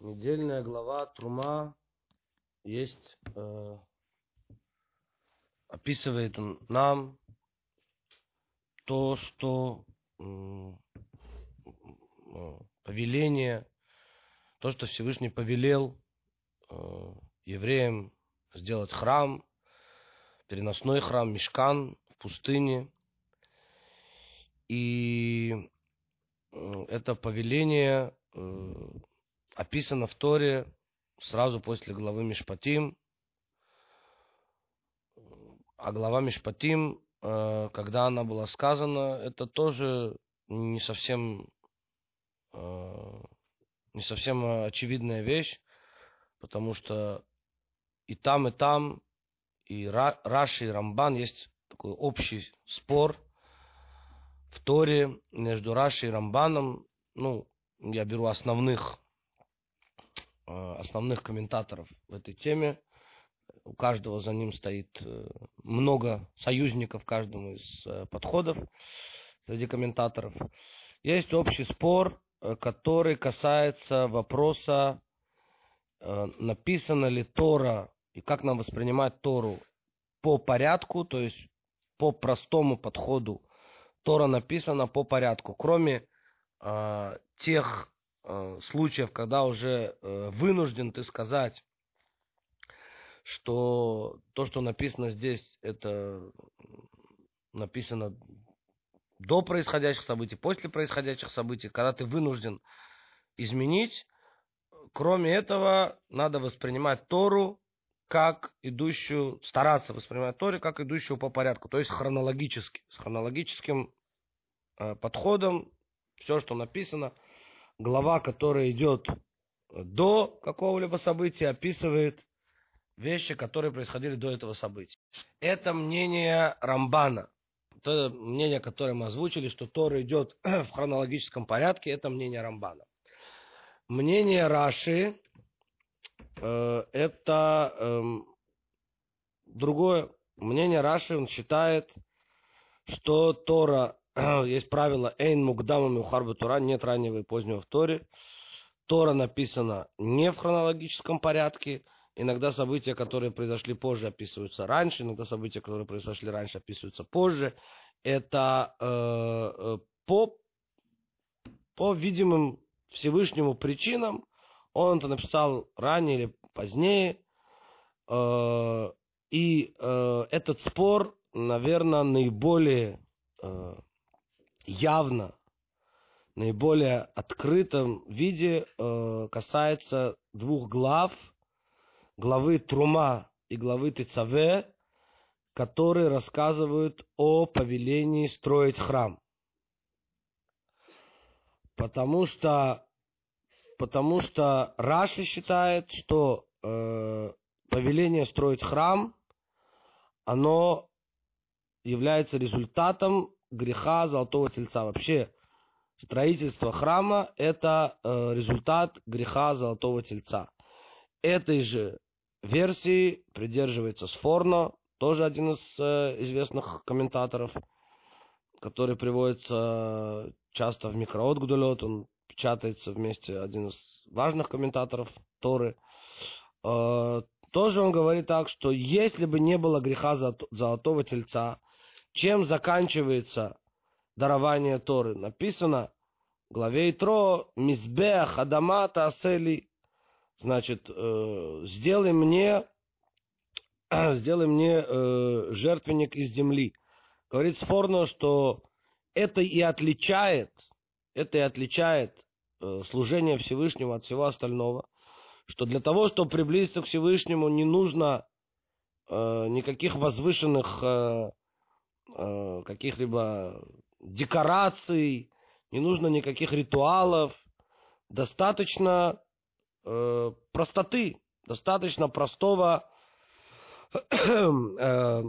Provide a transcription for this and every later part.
недельная глава Трума есть, э, описывает нам то, что э, повеление, то, что Всевышний повелел э, евреям сделать храм, переносной храм, мешкан в пустыне. И э, это повеление э, описано в Торе сразу после главы Мишпатим. А глава Мишпатим, э, когда она была сказана, это тоже не совсем, не совсем очевидная вещь, потому что и там, и там, и Раши, и Рамбан есть такой общий спор в Торе между Раши и Рамбаном. Ну, я беру основных, э, основных комментаторов в этой теме. У каждого за ним стоит э, много союзников каждому из э, подходов среди комментаторов. Есть общий спор, который касается вопроса, написана ли Тора и как нам воспринимать Тору по порядку, то есть по простому подходу. Тора написана по порядку, кроме э, тех э, случаев, когда уже э, вынужден ты сказать, что то, что написано здесь, это написано до происходящих событий, после происходящих событий, когда ты вынужден изменить. Кроме этого, надо воспринимать Тору как идущую, стараться воспринимать Тору как идущую по порядку, то есть хронологически, с хронологическим э, подходом, все, что написано, глава, которая идет до какого-либо события, описывает вещи, которые происходили до этого события. Это мнение Рамбана. Это мнение, которое мы озвучили, что Тора идет в хронологическом порядке, это мнение Рамбана. Мнение Раши, Э, это эм, другое мнение Раши. Он считает, что Тора, есть правило Эйн Мукдама Мухарбу Тора, нет раннего и позднего в Торе. Тора написана не в хронологическом порядке. Иногда события, которые произошли позже, описываются раньше, иногда события, которые произошли раньше, описываются позже. Это э, э по, по видимым Всевышнему причинам он это написал ранее или позднее. Э, и э, этот спор, наверное, наиболее э, явно, наиболее открытом виде касается двух глав, главы Трума и главы Тицаве, которые рассказывают о повелении строить храм. Потому что потому что Раши считает, что э, повеление строить храм, оно является результатом греха Золотого Тельца. Вообще, строительство храма – это э, результат греха Золотого Тельца. Этой же версии придерживается Сфорно, тоже один из э, известных комментаторов, который приводится часто в микроот Гдулет, он печатается вместе один из важных комментаторов Торы. Э, тоже он говорит так, что если бы не было греха золотого тельца, чем заканчивается дарование Торы? Написано в главе Итро «Мизбех Адамата Асели» Значит, э, сделай мне, сделай мне э, жертвенник из земли. Говорит Сфорно, что это и отличает, это и отличает Э, служение Всевышнему от всего остального, что для того, чтобы приблизиться к Всевышнему, не нужно э, никаких возвышенных э, э, каких-либо декораций, не нужно никаких ритуалов, достаточно э, простоты, достаточно простого э,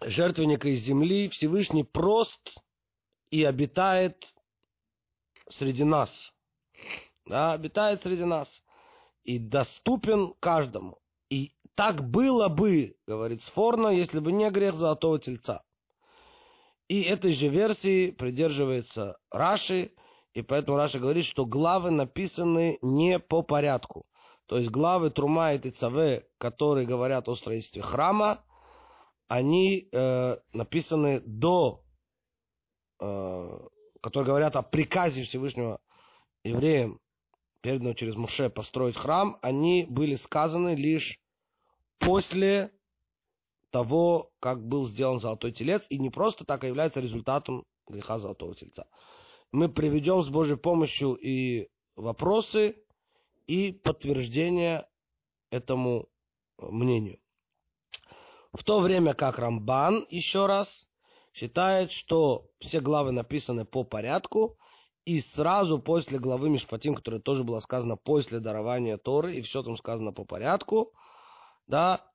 жертвенника из земли. Всевышний прост и обитает среди нас да, обитает среди нас и доступен каждому. И так было бы, говорит Сфорно, если бы не грех золотого тельца. И этой же версии придерживается Раши, И поэтому Раша говорит, что главы написаны не по порядку. То есть главы Трума и Тицаве, которые говорят о строительстве храма, они э, написаны до, э, которые говорят о приказе Всевышнего евреям, переданного через Муше построить храм, они были сказаны лишь после того, как был сделан золотой телец, и не просто так, а является результатом греха золотого тельца. Мы приведем с Божьей помощью и вопросы, и подтверждение этому мнению. В то время как Рамбан, еще раз, считает, что все главы написаны по порядку, и сразу после главы Мишпатим, которая тоже была сказана после дарования Торы, и все там сказано по порядку, да,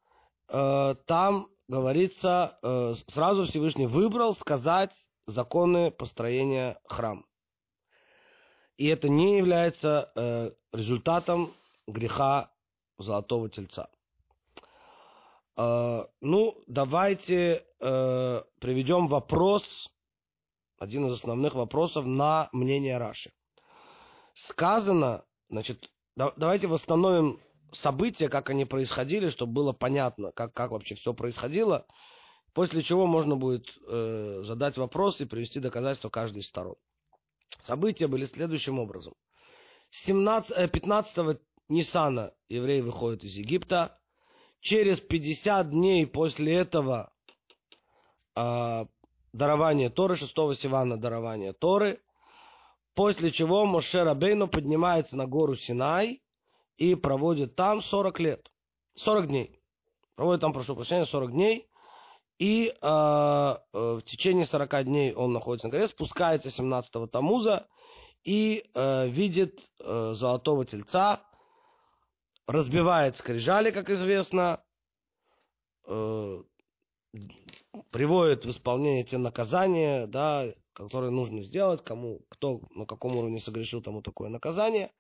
там говорится, э, сразу Всевышний выбрал сказать законы построения храма. И это не является э, результатом греха золотого тельца. Э, ну, давайте э, приведем вопрос, один из основных вопросов на мнение Раши. Сказано, значит, да, давайте восстановим события, как они происходили, чтобы было понятно, как, как вообще все происходило, после чего можно будет э, задать вопрос и привести доказательства каждой из сторон. События были следующим образом. 17, 15 э, Нисана евреи выходят из Египта. Через 50 дней после этого э, дарование Торы, 6 Сивана дарование Торы, после чего Моше Рабейну поднимается на гору Синай и проводит там 40 лет, 40 дней. Проводит там, прошу прощения, 40 дней. И э, э, в течение 40 дней он находится на горе, спускается 17-го Тамуза и э, видит э, золотого тельца, разбивает скрижали, как известно, э, приводит в исполнение те наказания, да, которые нужно сделать, кому, кто на каком уровне согрешил, тому такое наказание.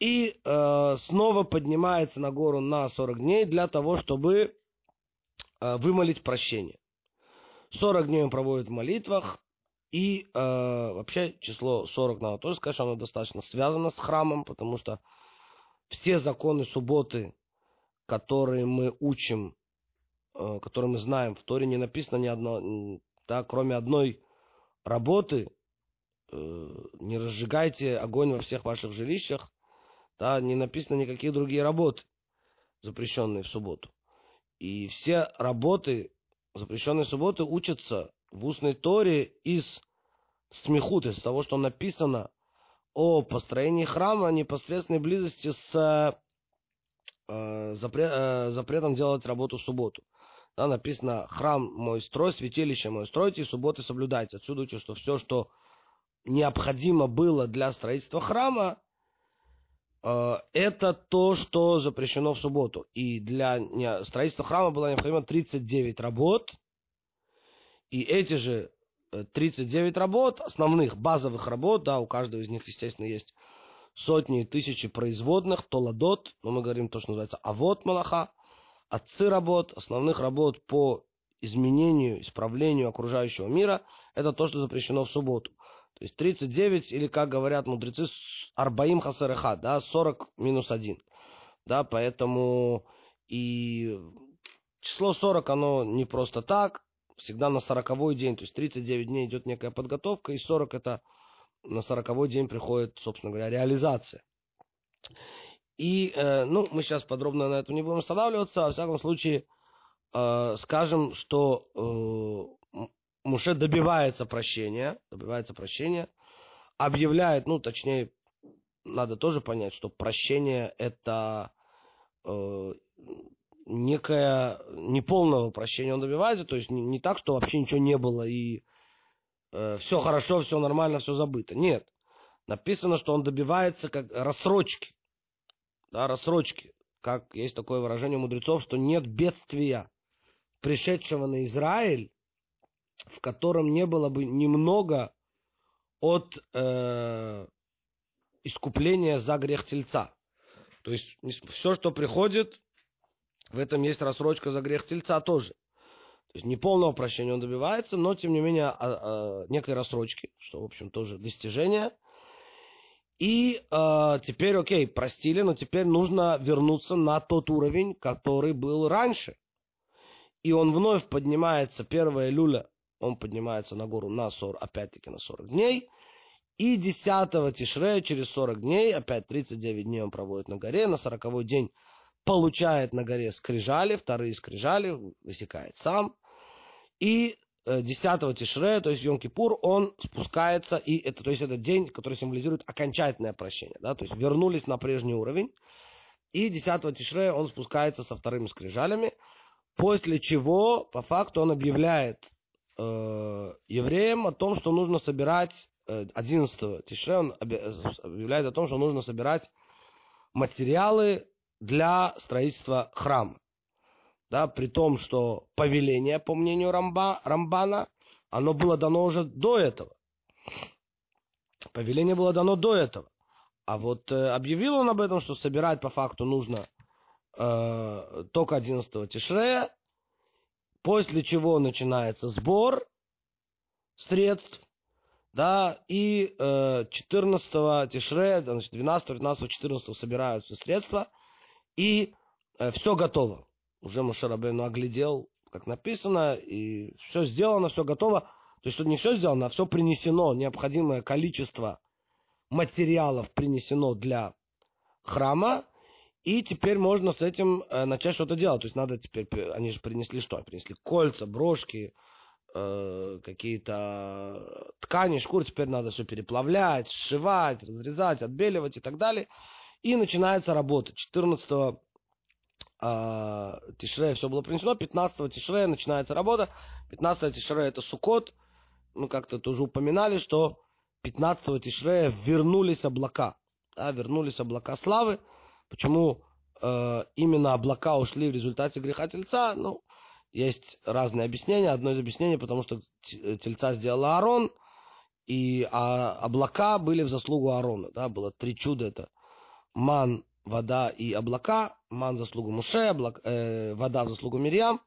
И э, снова поднимается на гору на 40 дней для того, чтобы Э, вымолить прощение. 40 дней он проводит в молитвах, и э, вообще число 40 надо тоже сказать, что оно достаточно связано с храмом, потому что все законы субботы, которые мы учим, э, которые мы знаем, в Торе не написано ни одно, да, кроме одной работы, э, не разжигайте огонь во всех ваших жилищах, да, не написано никакие другие работы, запрещенные в субботу. И все работы, запрещенные субботы, учатся в устной Торе из смехут, из того, что написано о построении храма непосредственной близости с э, запрет, э, запретом делать работу в субботу. Да, написано «Храм мой строй, святилище мое стройте, и субботы соблюдайте». Отсюда учат, что все, что необходимо было для строительства храма, это то, что запрещено в субботу. И для строительства храма было необходимо 39 работ. И эти же 39 э, работ, основных базовых работ, да, у каждого из них, естественно, есть сотни и тысячи производных, толадот, но мы говорим то, что называется авод малаха, отцы работ, основных работ по изменению, исправлению окружающего мира, это то, что запрещено в субботу. То есть 39, или как говорят мудрецы, Арбаим Хасареха, да, 40 минус 1. Да, поэтому и число 40, оно не просто так, всегда на 40 день, то есть 39 дней идет некая подготовка, и 40 это на 40 день приходит, собственно говоря, реализация. И, э, ну, мы сейчас подробно на этом не будем останавливаться, во всяком случае, э, скажем, что э, Муше добивается прощения, добивается прощения, объявляет, ну, точнее, надо тоже понять, что прощение это э, некое неполного прощения он добивается, то есть не, не так, что вообще ничего не было и э, все хорошо, все нормально, все забыто. Нет. Написано, что он добивается как рассрочки. Да, рассрочки. Как есть такое выражение мудрецов, что нет бедствия, пришедшего на Израиль, в котором не было бы немного от э, искупления за грех тельца. То есть все, что приходит, в этом есть рассрочка за грех тельца тоже. То есть не полного прощения он добивается, но тем не менее а, а, некой рассрочки, что, в общем, тоже достижение. И э, теперь, окей, простили, но теперь нужно вернуться на тот уровень, который был раньше. И он вновь поднимается, первая люля, он поднимается на гору на 40, опять-таки на 40 дней. И 10 Тишрея через 40 дней, опять 39 дней он проводит на горе, на 40 день получает на горе скрижали, вторые скрижали, высекает сам. И 10 э, Тишре, то есть Йом-Кипур, он спускается, и это, то есть это день, который символизирует окончательное прощение, да, то есть вернулись на прежний уровень, и 10 Тишре он спускается со вторыми скрижалями, после чего, по факту, он объявляет евреям о том, что нужно собирать, э, 11 Тишре он объявляет о том, что нужно собирать материалы для строительства храма да, при том, что повеление, по мнению Рамба, Рамбана, оно было дано уже до этого. Повеление было дано до этого. А вот э, объявил он об этом, что собирать по факту нужно э, только 11 Тишрея, после чего начинается сбор средств, да, и э, 14 Тишрея, значит, 12, 13, 14 собираются средства, и э, все готово. Уже Мушарабейну оглядел, как написано, и все сделано, все готово. То есть тут не все сделано, а все принесено, необходимое количество материалов принесено для храма, и теперь можно с этим э, начать что-то делать. То есть надо теперь, они же принесли что? Принесли кольца, брошки, э, какие-то ткани, шкуры, теперь надо все переплавлять, сшивать, разрезать, отбеливать и так далее. И начинается работа. 14 а, Тишрея все было принесено, 15 Тишрея начинается работа, 15 Тишрея это Сукот, мы как-то тоже упоминали, что 15 Тишрея вернулись облака, да, вернулись облака славы, почему э, именно облака ушли в результате греха Тельца, ну, есть разные объяснения, одно из объяснений, потому что Тельца сделал Аарон, и а, облака были в заслугу Аарона, да, было три чуда, это ман, вода и облака, ман в заслугу Муше, облак, э, вода в заслугу Мирьям,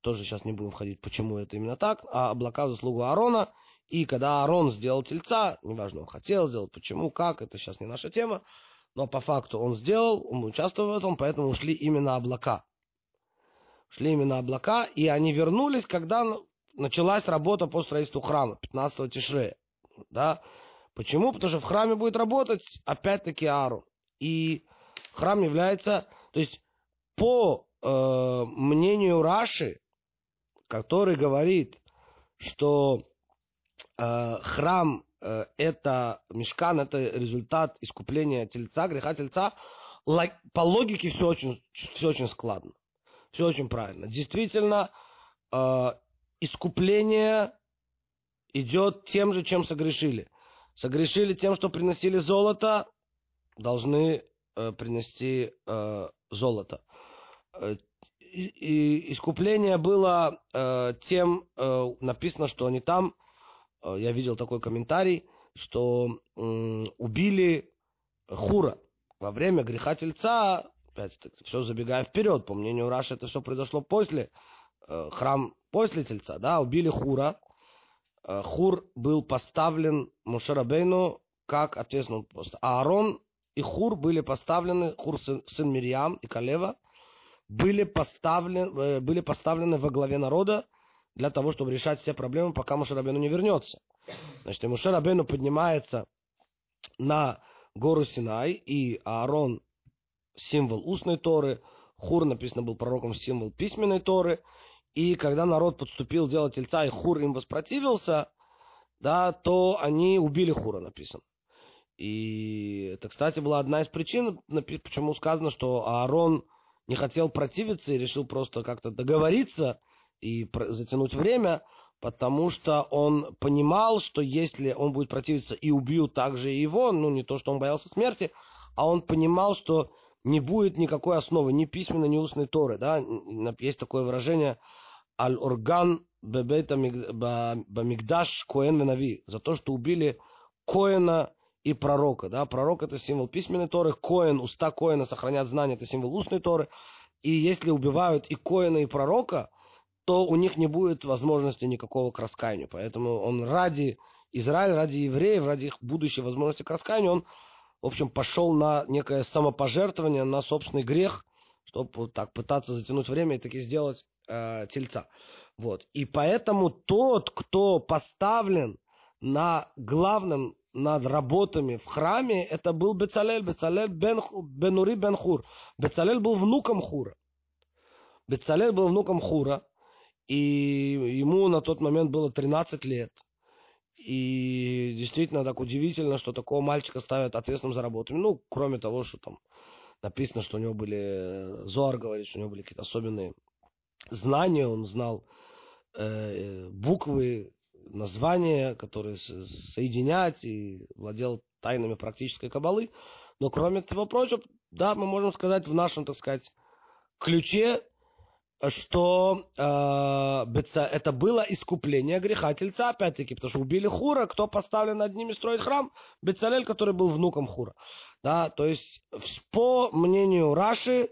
тоже сейчас не будем входить, почему это именно так, а облака в заслугу Аарона, и когда Аарон сделал тельца, неважно, он хотел сделать, почему, как, это сейчас не наша тема, но по факту он сделал, он участвовал в этом, поэтому ушли именно облака. Ушли именно облака, и они вернулись, когда началась работа по строительству храма, 15 Тишрея. Да? Почему? Потому что в храме будет работать опять-таки Аарон. И храм является, то есть по э, мнению Раши, который говорит, что э, храм это мешкан, это результат искупления тельца, греха тельца, по логике все очень, все очень складно, все очень правильно. Действительно, э, искупление идет тем же, чем согрешили. Согрешили тем, что приносили золото, должны э, принести э, золото. Э, и, искупление было э, тем, э, написано, что они там, э, я видел такой комментарий, что э, убили Хура во время греха тельца, опять все забегая вперед, по мнению Раши, это все произошло после, э, храм после тельца, да, убили Хура, э, Хур был поставлен Мушарабейну как ответственный пост. А Аарон и Хур были поставлены, Хур сын, сын Мирьям и Калева, были поставлены, э, были поставлены во главе народа для того, чтобы решать все проблемы, пока Мушарабену не вернется. Значит, и поднимается на гору Синай, и Аарон символ устной Торы, Хур написано был пророком символ письменной Торы, и когда народ подступил делать тельца, и Хур им воспротивился, да, то они убили Хура, написано. И это, кстати, была одна из причин, почему сказано, что Аарон не хотел противиться и решил просто как-то договориться и затянуть время, потому что он понимал, что если он будет противиться и убьют также и его, ну не то, что он боялся смерти, а он понимал, что не будет никакой основы, ни письменной, ни устной Торы. Да? Есть такое выражение «Аль-Орган бебета бамигдаш коэн венави» за то, что убили Коэна и пророка. Да? Пророк это символ письменной Торы, Коин, уста Коина сохранят знания, это символ устной Торы. И если убивают и Коина, и пророка, то у них не будет возможности никакого к раскаянию. Поэтому он ради Израиля, ради евреев, ради их будущей возможности к раскаянию, он в общем, пошел на некое самопожертвование, на собственный грех, чтобы вот так пытаться затянуть время и таки сделать э, тельца. Вот. И поэтому тот, кто поставлен на главном над работами в храме, это был Бецалель, Бецалель бен, Бенури бен Хур. Бецалель был внуком Хура. Бецалель был внуком Хура, и ему на тот момент было 13 лет. И действительно так удивительно, что такого мальчика ставят ответственным за работу. Ну, кроме того, что там написано, что у него были, Зоар говорит, что у него были какие-то особенные знания, он знал э, буквы, названия, которые соединять, и владел тайнами практической кабалы. Но кроме всего прочего, да, мы можем сказать в нашем, так сказать, ключе что э, это было искупление греха тельца, опять-таки, потому что убили Хура, кто поставлен над ними строить храм? Бецалель, который был внуком Хура. Да, то есть, по мнению Раши,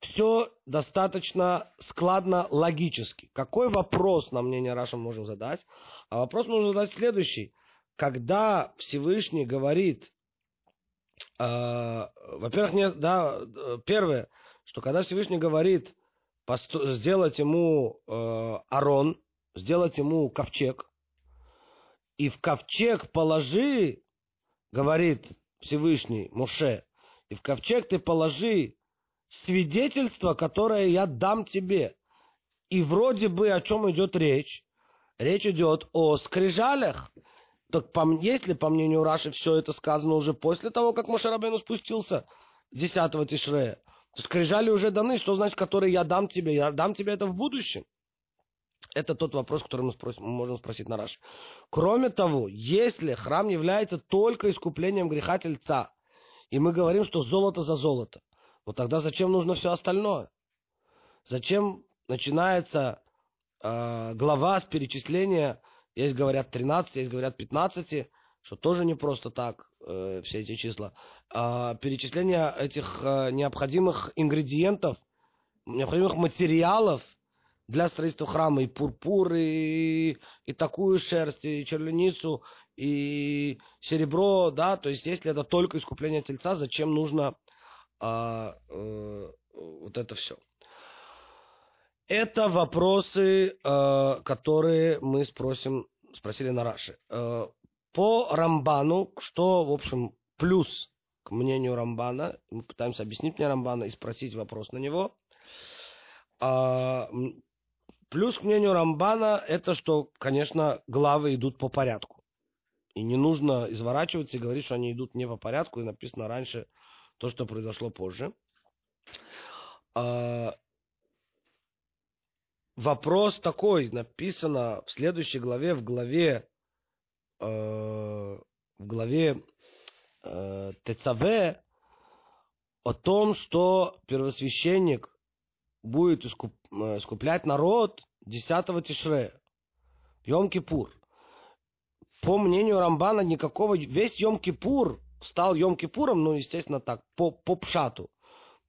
все достаточно складно логически. Какой вопрос, на мнение Раши, можем задать? А вопрос можно задать следующий. Когда Всевышний говорит, э, во-первых, да, первое, что когда Всевышний говорит, сделать ему э, арон, сделать ему ковчег, и в ковчег положи, говорит Всевышний Муше, и в ковчег ты положи свидетельство, которое я дам тебе. И вроде бы о чем идет речь? Речь идет о скрижалях. Так по, если, по мнению Раши, все это сказано уже после того, как Мушарабейну спустился 10 Тишрея, Скрижали уже даны, что значит, которые я дам тебе? Я дам тебе это в будущем. Это тот вопрос, который мы, спросим, мы можем спросить на Раши. Кроме того, если храм является только искуплением греха тельца, и мы говорим, что золото за золото, вот тогда зачем нужно все остальное? Зачем начинается э, глава с перечисления, есть говорят 13, есть говорят 15, что тоже не просто так э, все эти числа. А перечисление этих э, необходимых ингредиентов, необходимых материалов для строительства храма, и пурпур, и, и такую шерсть, и черленицу, и серебро, да, то есть если это только искупление тельца, зачем нужно а, а, вот это все? Это вопросы, а, которые мы спросим, спросили на Раши. А, по Рамбану, что, в общем, плюс к мнению Рамбана, мы пытаемся объяснить мне Рамбана и спросить вопрос на него. А, плюс к мнению Рамбана, это что, конечно, главы идут по порядку. И не нужно изворачиваться и говорить, что они идут не по порядку, и написано раньше то, что произошло позже. А, вопрос такой, написано в следующей главе, в главе в главе э, ТЦВ о том, что первосвященник будет искуп, э, искуплять народ 10 Тишре, Йом-Кипур. По мнению Рамбана, никакого... Весь Йом-Кипур стал Йом-Кипуром, ну, естественно, так, по, по пшату,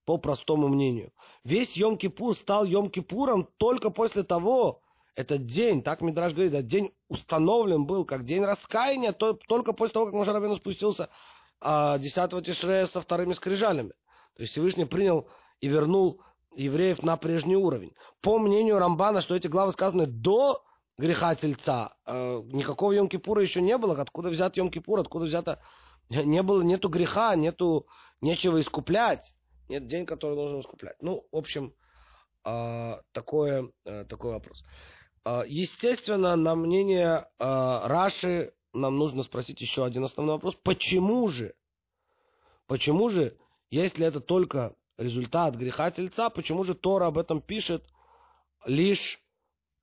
по простому мнению. Весь Йом-Кипур стал Йом-Кипуром только после того, этот день, так Мидраш говорит, этот день установлен был как день раскаяния то, только после того, как Мошарабину спустился а, 10 Тишрея со вторыми скрижалями. То есть Всевышний принял и вернул евреев на прежний уровень. По мнению Рамбана, что эти главы сказаны до греха тельца, э, никакого Йом-Кипура еще не было. Откуда взят Йом-Кипур, откуда взято... Не было, нету греха, нету нечего искуплять. Нет день, который должен искуплять. Ну, в общем, э, такое, э, такой вопрос. А, естественно, на мнение а, Раши нам нужно спросить еще один основной вопрос. Почему же? Почему же, если это только результат греха тельца, почему же Тора об этом пишет лишь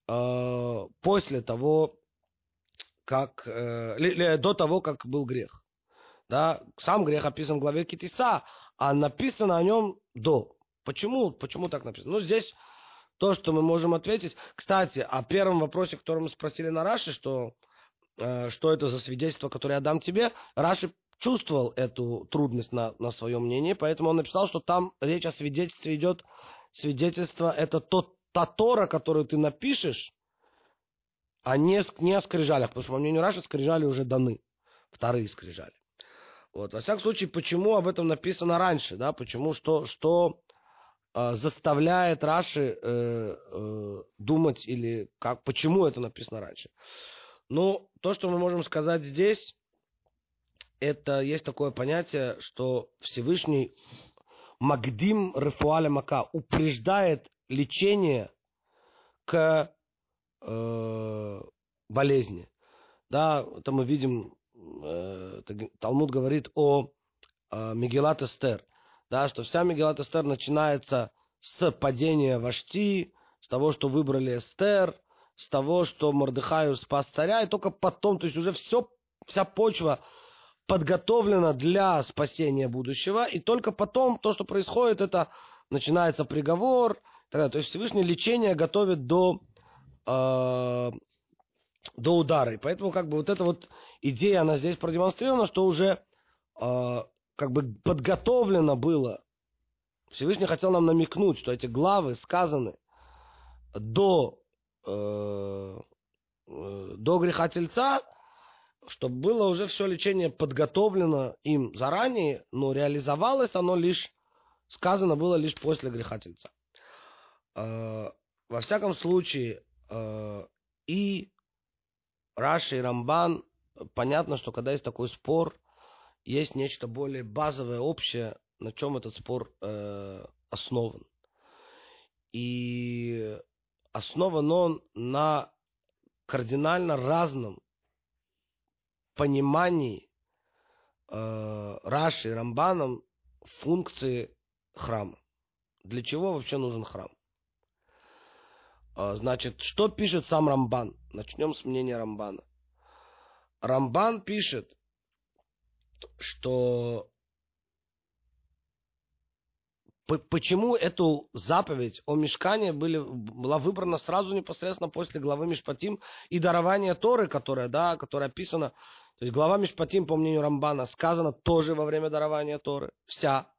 э, после того, как э, до того, как был грех? Да, сам грех описан в главе Китиса, а написано о нем до. Почему? Почему так написано? Ну, здесь то, что мы можем ответить. Кстати, о первом вопросе, который мы спросили на Раши, что, э, что это за свидетельство, которое я дам тебе, Раши чувствовал эту трудность на, на своем мнении, поэтому он написал, что там речь о свидетельстве идет. Свидетельство – это тот, та Тора, которую ты напишешь, а не, не о скрижалях, потому что, по мнению Раши, скрижали уже даны, вторые скрижали. Вот. Во всяком случае, почему об этом написано раньше, да, почему, что, что заставляет Раши э, э, думать или как, почему это написано раньше. Ну, то, что мы можем сказать здесь, это есть такое понятие, что Всевышний Магдим Рефуаля Мака упреждает лечение к э, болезни. Да, это мы видим Э, Талмуд говорит о Мегелат Эстер, да, что вся Мегелат Эстер начинается с падения Вашти, с того, что выбрали Эстер, с того, что Мордыхаю спас царя, и только потом, то есть уже все, вся почва подготовлена для спасения будущего, и только потом то, что происходит, это начинается приговор, тогда, то есть Всевышнее лечение готовит до э, до удара. И поэтому как бы вот эта вот идея, она здесь продемонстрирована, что уже э, как бы подготовлено было. Всевышний хотел нам намекнуть, что эти главы сказаны до, э, э, до греха тельца, чтобы было уже все лечение подготовлено им заранее, но реализовалось оно лишь, сказано было лишь после греха тельца. Э, во всяком случае, э, и Раши и Рамбан, понятно, что когда есть такой спор, есть нечто более базовое, общее, на чем этот спор э, основан. И основан он на кардинально разном понимании э, Раши и Рамбаном функции храма. Для чего вообще нужен храм? А, значит, что пишет сам Рамбан? Начнем с мнения Рамбана. Рамбан пишет, что почему эту заповедь о мешкане были, была выбрана сразу непосредственно после главы Мишпатим и дарования Торы, которая, да, которая описана. То есть глава Мишпатим, по мнению Рамбана, сказана тоже во время дарования Торы. Вся.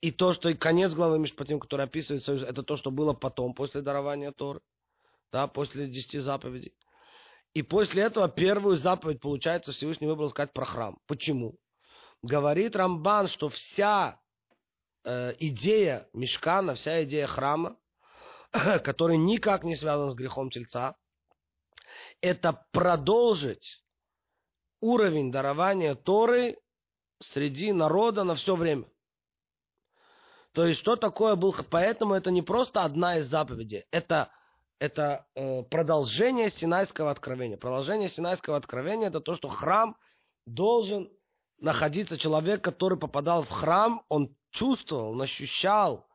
И то, что и конец главы Мишпатим, который описывается, это то, что было потом, после дарования Торы, да, после десяти заповедей. И после этого первую заповедь, получается, Всевышний выбрал сказать про храм. Почему? Говорит Рамбан, что вся э, идея мешкана, вся идея храма, который никак не связан с грехом тельца, это продолжить уровень дарования Торы среди народа на все время. То есть, что такое был... Поэтому это не просто одна из заповедей. Это, это э, продолжение Синайского откровения. Продолжение Синайского откровения это то, что храм должен находиться. Человек, который попадал в храм, он чувствовал, он ощущал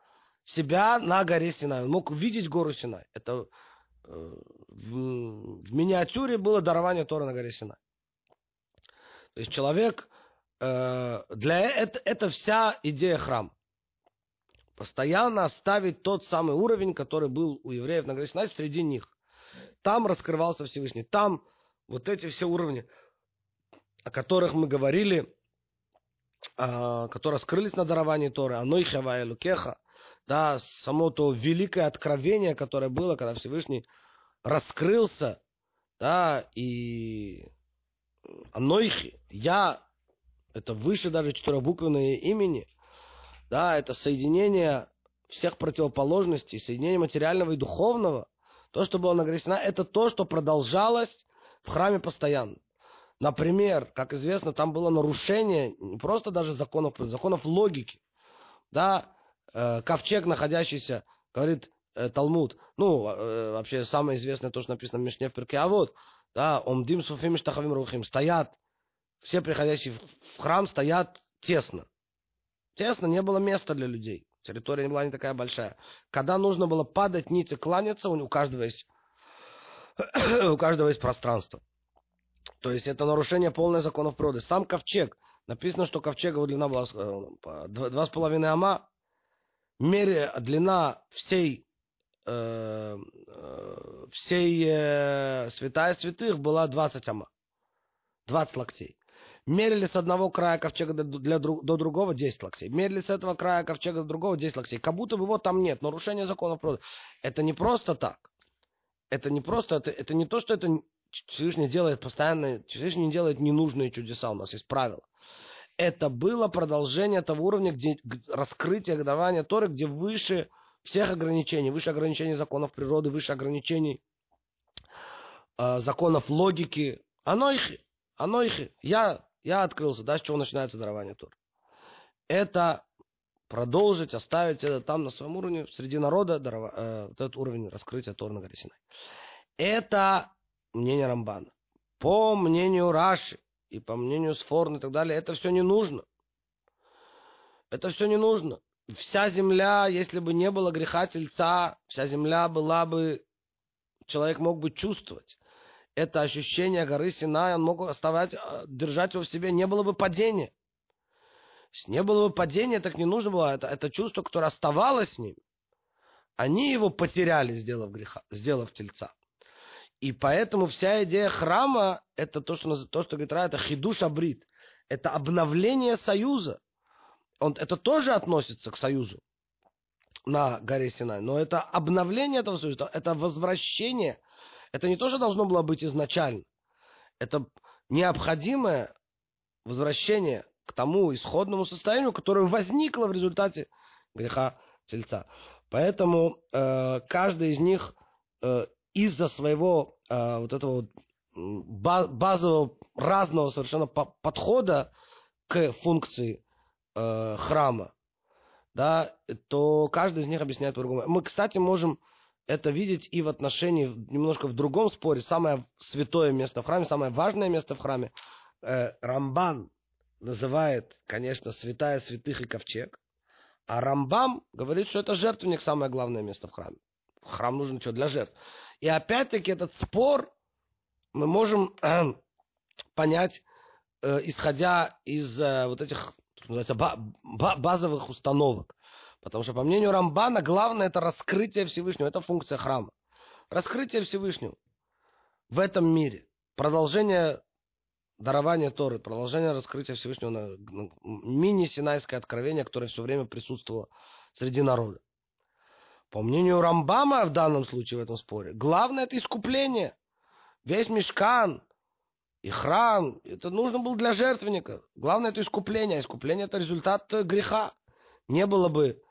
себя на горе Синай. Он мог увидеть гору Синай. Это э, в, в миниатюре было дарование Тора на горе Синай. То есть человек... Э, для это, это вся идея храма. Постоянно оставить тот самый уровень, который был у евреев на горе Синай среди них. Там раскрывался Всевышний. Там вот эти все уровни, о которых мы говорили, а, которые скрылись на даровании Торы, оно и Хавая Лукеха, да, само то великое откровение, которое было, когда Всевышний раскрылся, да, и Анойхи, я, это выше даже четырехбуквенное имени – да, это соединение всех противоположностей, соединение материального и духовного. То, что было на горе это то, что продолжалось в храме постоянно. Например, как известно, там было нарушение не просто даже законов, законов логики. Да, э, ковчег, находящийся, говорит э, Талмуд, ну, э, вообще самое известное то, что написано в Мишне в Перке, а вот, да, омдим суфим штахавим рухим, стоят, все приходящие в храм стоят тесно. Тесно, не было места для людей. Территория не была не такая большая. Когда нужно было падать ниц и кланяться, у каждого есть, у каждого есть пространство. То есть это нарушение полное законов природы. Сам ковчег. Написано, что ковчега длина была э, два с половиной ама. Мере длина всей э, э, всей э, святая святых была 20 ама. 20 локтей. Мерили с одного края ковчега для, до другого 10 локтей. Мерили с этого края ковчега до другого 10 локтей. Как будто бы его там нет. Нарушение законов природы. Это не просто так. Это не просто, это, это не то, что это Всевышний делает постоянно, Всевышний делает ненужные чудеса, у нас есть правила. это было продолжение того уровня, где раскрытие дарования Торы, где выше всех ограничений, выше ограничений законов природы, выше ограничений э, законов логики. Оно их, оно их. Я, я открылся, да, с чего начинается дарование Торы. Это продолжить, оставить это там на своем уровне, среди народа, дарова, э, вот этот уровень раскрытия Торы на горе Синай. Это мнение Рамбана. По мнению Раши и по мнению Сфорна и так далее, это все не нужно. Это все не нужно. Вся земля, если бы не было греха тельца, вся земля была бы, человек мог бы чувствовать. Это ощущение горы Синай, он мог оставать, э, держать его в себе, не было бы падения. Не было бы падения, так не нужно было. Это, это чувство, которое оставалось с ним. Они его потеряли, сделав греха, сделав тельца. И поэтому вся идея храма, это то, что, то, что говорит Ра, это хидуш абрит. Это обновление союза. Он, это тоже относится к союзу на горе Синай. Но это обновление этого союза, это возвращение. Это не то, что должно было быть изначально. Это необходимое возвращение к тому исходному состоянию, которое возникло в результате греха тельца. Поэтому э, каждый из них э, из-за своего э, вот этого базового разного совершенно подхода к функции э, храма, да, то каждый из них объясняет по-другому. Мы, кстати, можем это видеть и в отношении, немножко в другом споре, самое святое место в храме, самое важное место в храме. Э, Рамбан называет, конечно, святая святых и ковчег, а Рамбам говорит, что это жертвенник самое главное место в храме. Храм нужен что для жертв. И опять-таки этот спор мы можем э, понять, э, исходя из э, вот этих называется, ба- ба- базовых установок. Потому что, по мнению Рамбана, главное это раскрытие Всевышнего. Это функция храма. Раскрытие Всевышнего в этом мире. Продолжение дарования Торы, продолжение раскрытия Всевышнего на, на мини-синайское откровение, которое все время присутствовало среди народа. По мнению Рамбама в данном случае в этом споре, главное это искупление. Весь мешкан и храм, это нужно было для жертвенника. Главное это искупление. Искупление это результат греха. Не было бы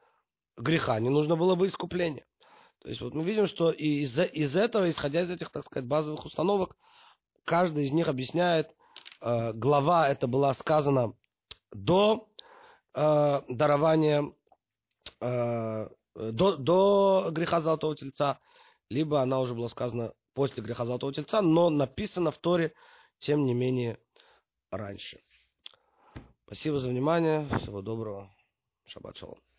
греха, не нужно было бы искупления. То есть вот мы видим, что из, из этого, исходя из этих, так сказать, базовых установок, каждый из них объясняет, э, глава это была сказана до э, дарования Э, до, до греха Золотого Тельца, либо она уже была сказана после греха Золотого Тельца, но написана в Торе, тем не менее, раньше. Спасибо за внимание. Всего доброго. Шаббат шалом.